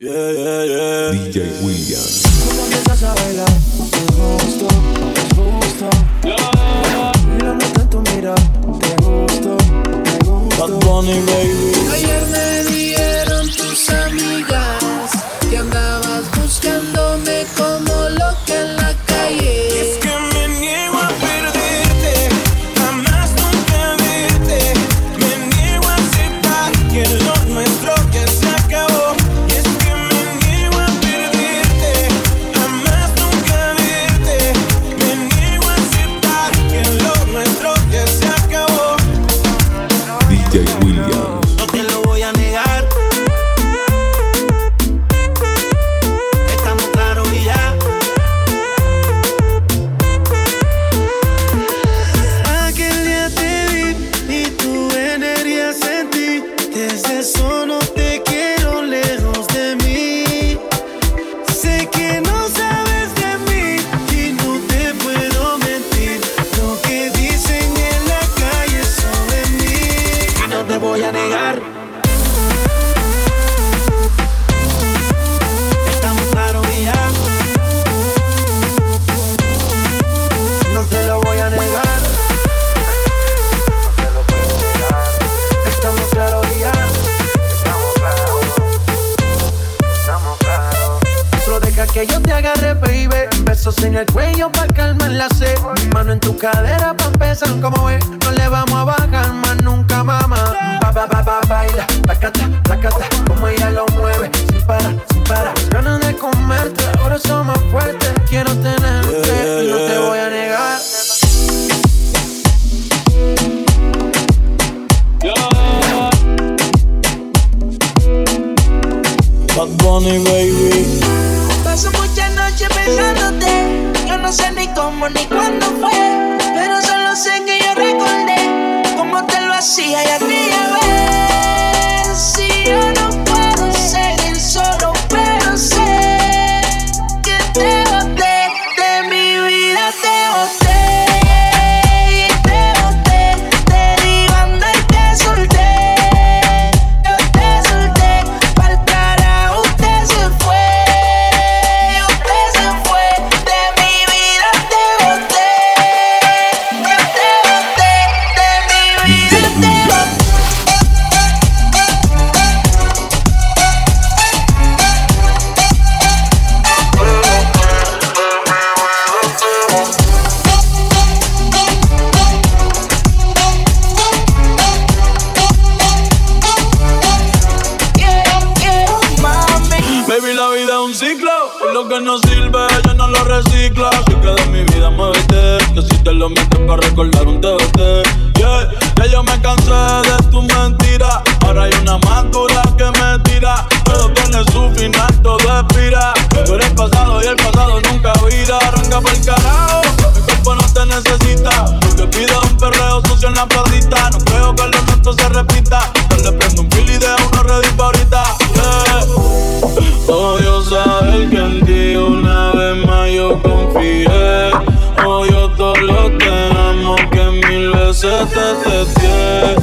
Yeah, yeah, yeah. DJ William. ¿Cómo empiezas a bailar? Te gusto, te gusto. Mírame tanto, mira. Te gusto, te gusto. Bad Bunny, baby. besos en el cuello para calmar la sed. Mi mano en tu cadera para empezar como ves. No le vamos a bajar más nunca, mamá. Pa, pa, pa, pa, baila, placata, placata, como ella lo mueve. Sin para, sin para. Ganas de comerte, ahora son más fuertes. Quiero tenerte y no te voy a negar. Bad Bunny, baby. Paso muchas noches pensándote no sé ni cómo ni cuándo fue, pero solo sé que yo recordé cómo te lo hacía y aquella vez. mientras para recordar un te That's ça, bien.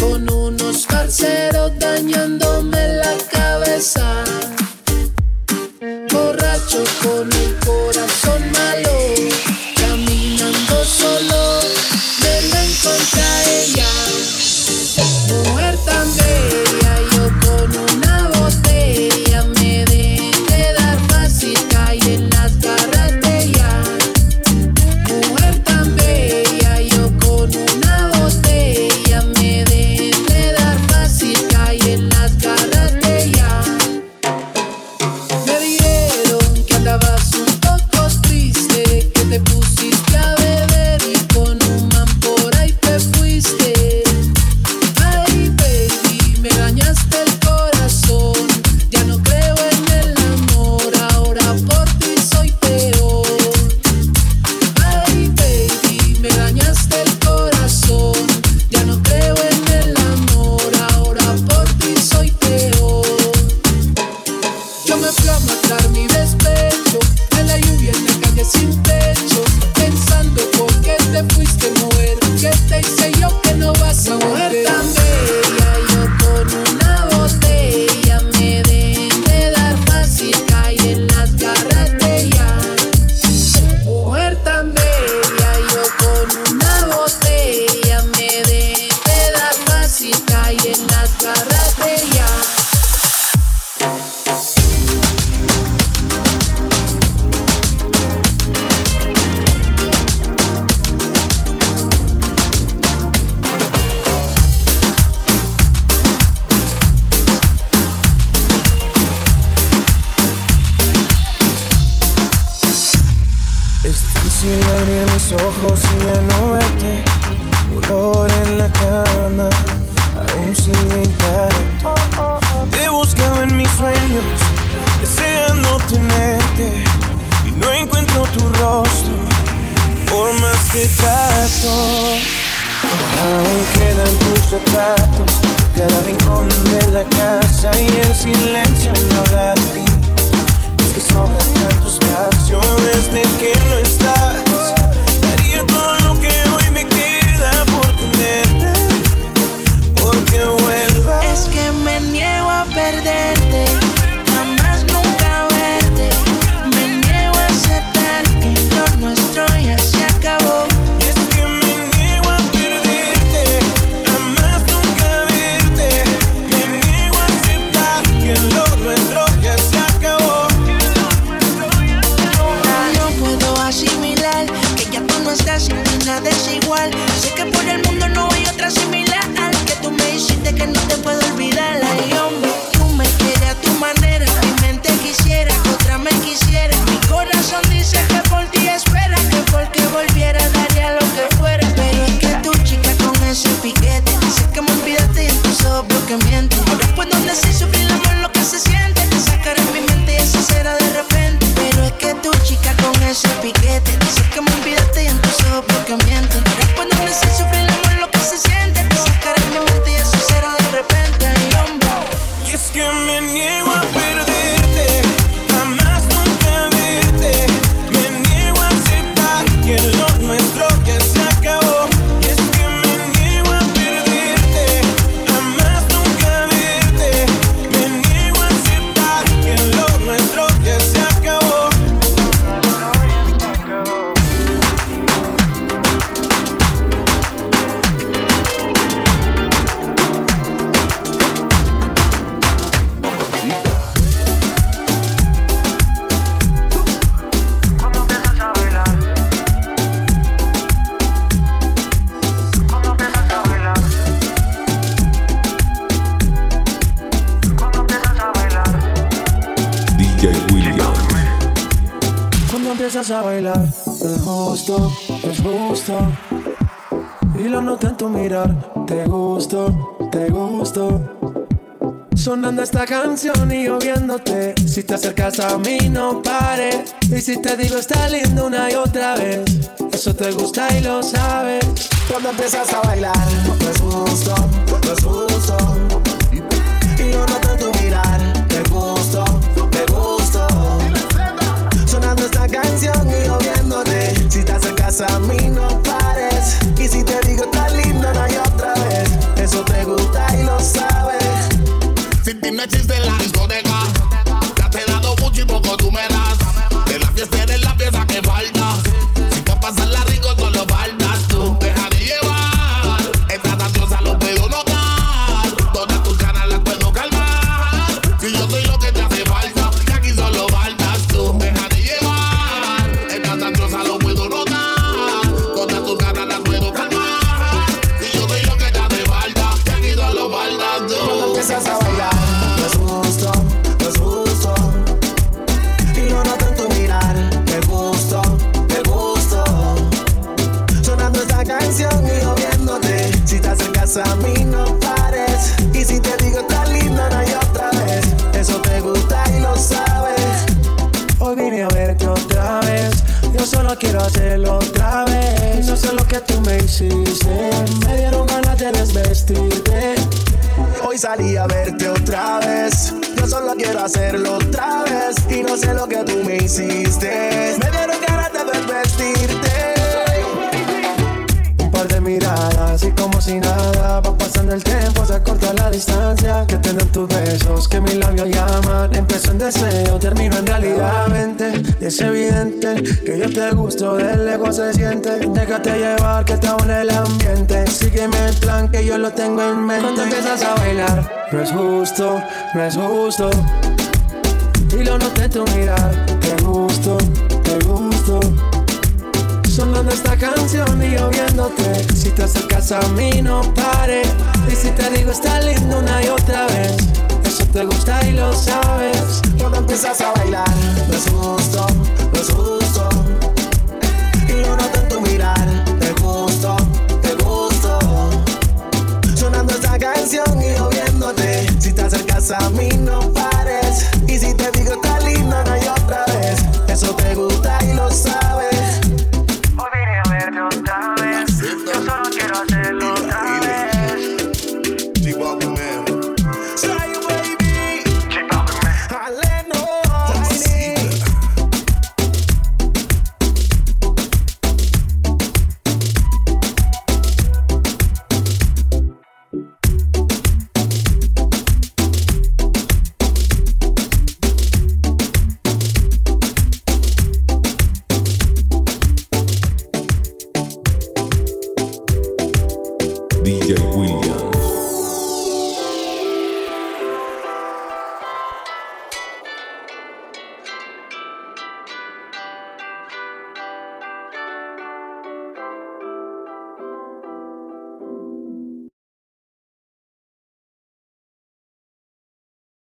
Con unos parceros dañándome la cabeza. musical. Te buscaba en mis sueños, deseando tenerte. Y no encuentro tu rostro, por más que. Aún quedan tus zapatos, cada rincón de la casa y el silencio no da a ti. Es que sobran tantos canciones de que no estás. a bailar. Es justo, es justo. Y lo noto en tu mirar. Te gusto, te gusto. Sonando esta canción y lloviéndote. Si te acercas a mí, no pare. Y si te digo, está lindo una y otra vez. Eso te gusta y lo sabes. Cuando empiezas a bailar, no es gusto, no es gusto. hoy salí a verte otra vez. Yo solo quiero hacerlo otra vez y no sé lo que tú me hiciste. como si nada. Va pasando el tiempo, se corta la distancia. Que tengan tus besos, que mis labios llaman. Empiezo en deseo, termino en realidad. Es evidente que yo te gusto, del ego se siente. Déjate llevar, que está en el ambiente. Sígueme el plan que yo lo tengo en mente. Cuando empiezas a bailar, no es justo, no es justo. Y lo noté tu mirar, te gusto, te gusto. Sonando esta canción y yo viéndote Si te acercas a mí no pare. Y si te digo está lindo una y otra vez Eso te gusta y lo sabes. Cuando empiezas a bailar Me asusto, me asusto Y yo noto en tu mirar Te gusto, te gusto Sonando esta canción y yo viéndote Si te acercas a mí no pares. Y si te digo está lindo una y otra vez Eso te gusta y lo sabes. DJ Will.